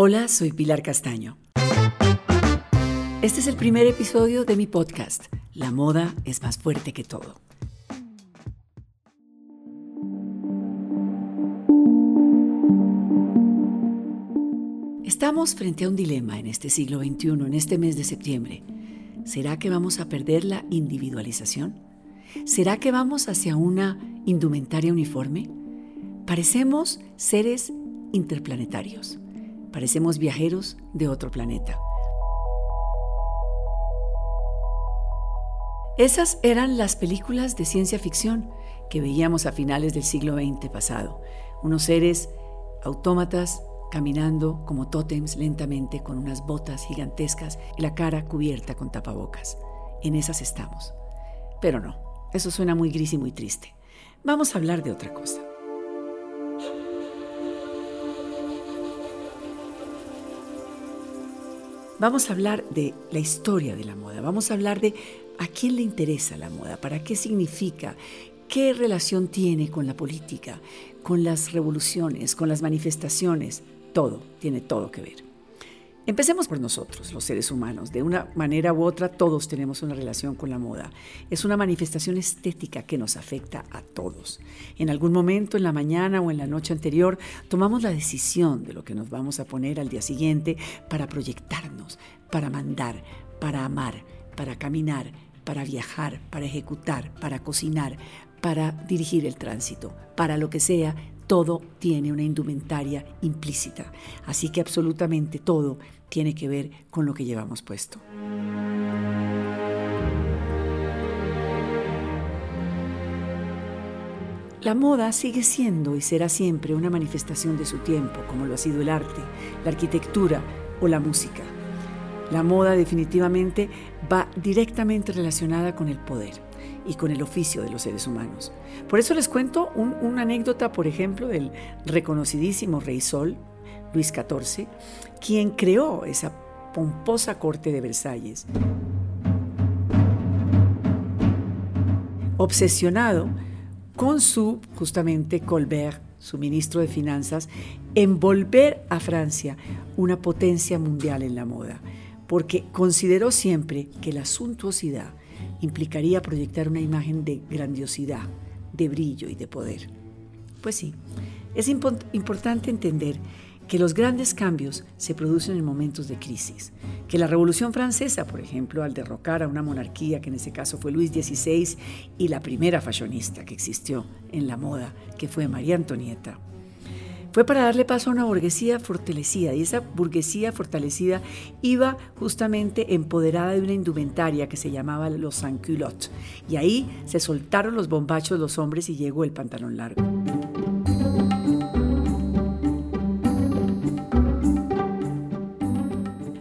Hola, soy Pilar Castaño. Este es el primer episodio de mi podcast, La moda es más fuerte que todo. Estamos frente a un dilema en este siglo XXI, en este mes de septiembre. ¿Será que vamos a perder la individualización? ¿Será que vamos hacia una indumentaria uniforme? Parecemos seres interplanetarios. Parecemos viajeros de otro planeta. Esas eran las películas de ciencia ficción que veíamos a finales del siglo XX pasado. Unos seres autómatas caminando como tótems lentamente con unas botas gigantescas y la cara cubierta con tapabocas. En esas estamos. Pero no, eso suena muy gris y muy triste. Vamos a hablar de otra cosa. Vamos a hablar de la historia de la moda, vamos a hablar de a quién le interesa la moda, para qué significa, qué relación tiene con la política, con las revoluciones, con las manifestaciones, todo, tiene todo que ver. Empecemos por nosotros, los seres humanos. De una manera u otra, todos tenemos una relación con la moda. Es una manifestación estética que nos afecta a todos. En algún momento, en la mañana o en la noche anterior, tomamos la decisión de lo que nos vamos a poner al día siguiente para proyectarnos, para mandar, para amar, para caminar, para viajar, para ejecutar, para cocinar, para dirigir el tránsito, para lo que sea, todo tiene una indumentaria implícita. Así que absolutamente todo tiene que ver con lo que llevamos puesto. La moda sigue siendo y será siempre una manifestación de su tiempo, como lo ha sido el arte, la arquitectura o la música. La moda definitivamente va directamente relacionada con el poder y con el oficio de los seres humanos. Por eso les cuento una anécdota, por ejemplo, del reconocidísimo Rey Sol, Luis XIV, quien creó esa pomposa corte de Versalles. Obsesionado con su, justamente, Colbert, su ministro de Finanzas, en volver a Francia una potencia mundial en la moda, porque consideró siempre que la suntuosidad implicaría proyectar una imagen de grandiosidad, de brillo y de poder. Pues sí, es importante entender que los grandes cambios se producen en momentos de crisis, que la Revolución Francesa, por ejemplo, al derrocar a una monarquía, que en ese caso fue Luis XVI, y la primera fashionista que existió en la moda, que fue María Antonieta, fue para darle paso a una burguesía fortalecida y esa burguesía fortalecida iba justamente empoderada de una indumentaria que se llamaba los sans-culottes y ahí se soltaron los bombachos los hombres y llegó el pantalón largo.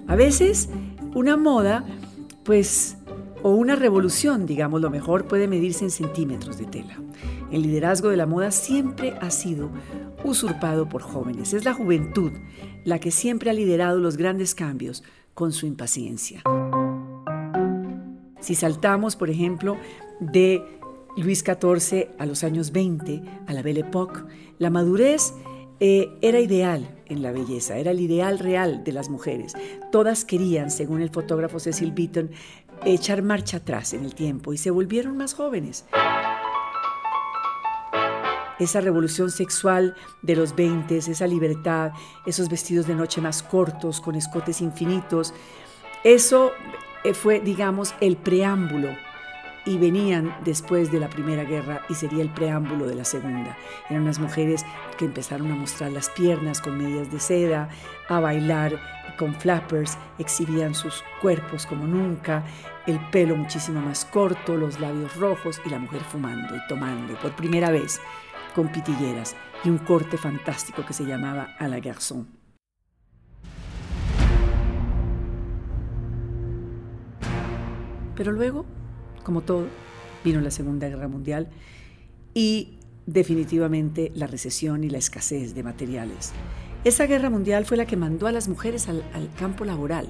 A veces una moda, pues, o una revolución, digamos lo mejor, puede medirse en centímetros de tela. El liderazgo de la moda siempre ha sido usurpado por jóvenes. Es la juventud la que siempre ha liderado los grandes cambios con su impaciencia. Si saltamos, por ejemplo, de Luis XIV a los años 20, a la Belle Époque, la madurez eh, era ideal en la belleza, era el ideal real de las mujeres. Todas querían, según el fotógrafo Cecil Beaton, echar marcha atrás en el tiempo y se volvieron más jóvenes. Esa revolución sexual de los 20, esa libertad, esos vestidos de noche más cortos, con escotes infinitos, eso eh, fue, digamos, el preámbulo. Y venían después de la Primera Guerra y sería el preámbulo de la Segunda. Eran unas mujeres que empezaron a mostrar las piernas con medias de seda, a bailar con flappers, exhibían sus cuerpos como nunca, el pelo muchísimo más corto, los labios rojos y la mujer fumando y tomando por primera vez con pitilleras y un corte fantástico que se llamaba a la garçon. Pero luego como todo, vino la Segunda Guerra Mundial y definitivamente la recesión y la escasez de materiales. Esa guerra mundial fue la que mandó a las mujeres al, campo laboral.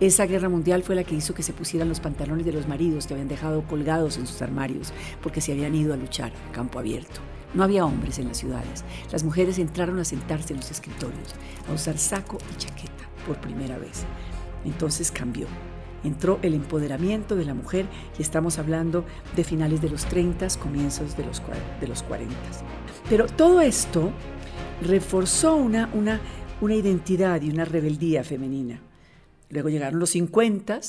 Esa guerra mundial fue la que hizo que se pusieran los pantalones de los maridos que habían dejado colgados en sus armarios porque se habían ido a luchar a campo abierto. No había hombres en las ciudades. Las mujeres entraron a sentarse en los escritorios, a usar saco y chaqueta por primera vez. Entonces cambió. Entró el empoderamiento de la mujer y estamos hablando de finales de los 30, comienzos de los, de los 40. Pero todo esto reforzó una, una, una identidad y una rebeldía femenina. Luego llegaron los 50.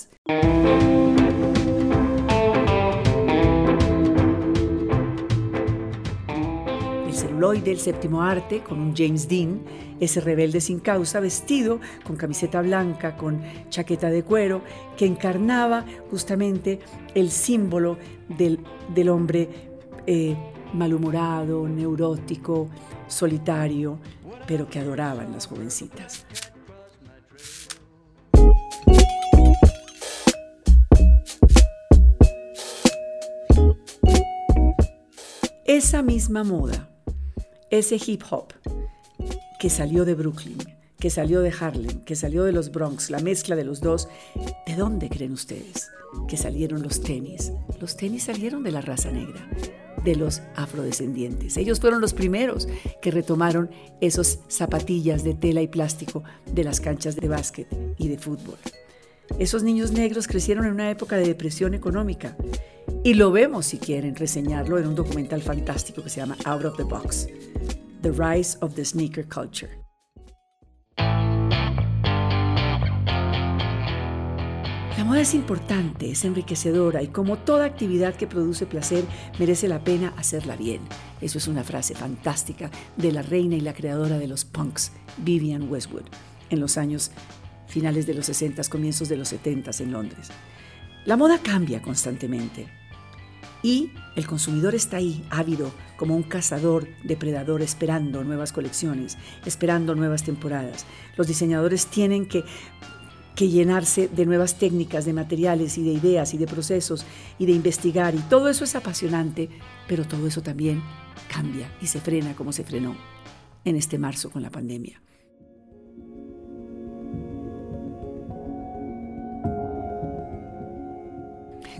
Celuloide, el séptimo arte, con un James Dean, ese rebelde sin causa, vestido con camiseta blanca, con chaqueta de cuero, que encarnaba justamente el símbolo del, del hombre eh, malhumorado, neurótico, solitario, pero que adoraban las jovencitas. Esa misma moda, ese hip hop que salió de Brooklyn, que salió de Harlem, que salió de los Bronx, la mezcla de los dos, ¿de dónde creen ustedes que salieron los tenis? Los tenis salieron de la raza negra de los afrodescendientes. Ellos fueron los primeros que retomaron esos zapatillas de tela y plástico de las canchas de básquet y de fútbol. Esos niños negros crecieron en una época de depresión económica y lo vemos, si quieren, reseñarlo en un documental fantástico que se llama Out of the Box, The Rise of the Sneaker Culture. La moda es importante, es enriquecedora y como toda actividad que produce placer, merece la pena hacerla bien. Eso es una frase fantástica de la reina y la creadora de los punks, Vivian Westwood, en los años finales de los 60, comienzos de los 70 en Londres. La moda cambia constantemente y el consumidor está ahí, ávido, como un cazador, depredador, esperando nuevas colecciones, esperando nuevas temporadas. Los diseñadores tienen que llenarse de nuevas técnicas, de materiales y de ideas y de procesos y de investigar. Y todo eso es apasionante, pero todo eso también cambia y se frena como se frenó en este marzo con la pandemia.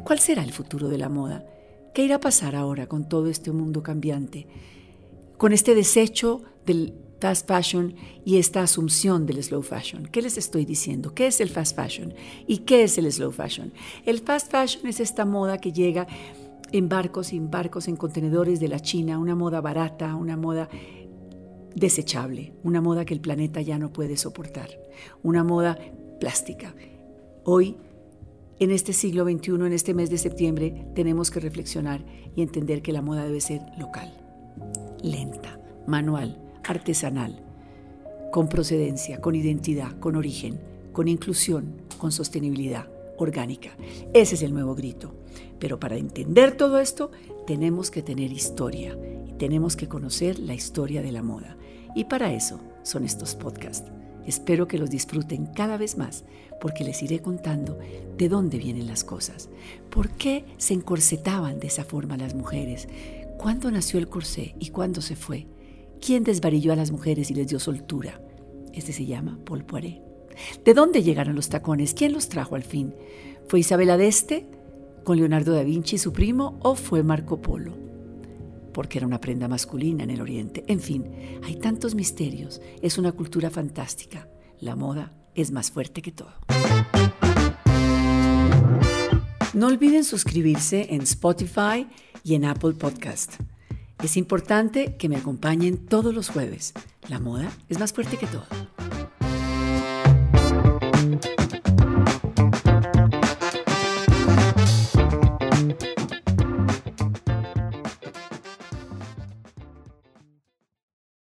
¿Cuál será el futuro de la moda? ¿Qué irá a pasar ahora con todo este mundo cambiante? Con este desecho del fast fashion y esta asunción del slow fashion. ¿Qué les estoy diciendo? ¿Qué es el fast fashion? ¿Y qué es el slow fashion? El fast fashion es esta moda que llega en barcos y en barcos, en contenedores de la China, una moda barata, una moda desechable, una moda que el planeta ya no puede soportar, una moda plástica. Hoy, en este siglo XXI, en este mes de septiembre, tenemos que reflexionar y entender que la moda debe ser local, lenta, manual, artesanal, con procedencia, con identidad, con origen, con inclusión, con sostenibilidad orgánica. Ese es el nuevo grito. Pero para entender todo esto tenemos que tener historia y tenemos que conocer la historia de la moda. Y para eso son estos podcasts. Espero que los disfruten cada vez más porque les iré contando de dónde vienen las cosas, por qué se encorsetaban de esa forma las mujeres, cuándo nació el corsé y cuándo se fue, ¿Quién desvarilló a las mujeres y les dio soltura? Este se llama Paul Poiret. ¿De dónde llegaron los tacones? ¿Quién los trajo al fin? ¿Fue Isabela d'Este con Leonardo da Vinci, su primo, o fue Marco Polo? Porque era una prenda masculina en el Oriente. En fin, hay tantos misterios. Es una cultura fantástica. La moda es más fuerte que todo. No olviden suscribirse en Spotify y en Apple Podcast. Es importante que me acompañen todos los jueves. La moda es más fuerte que todo.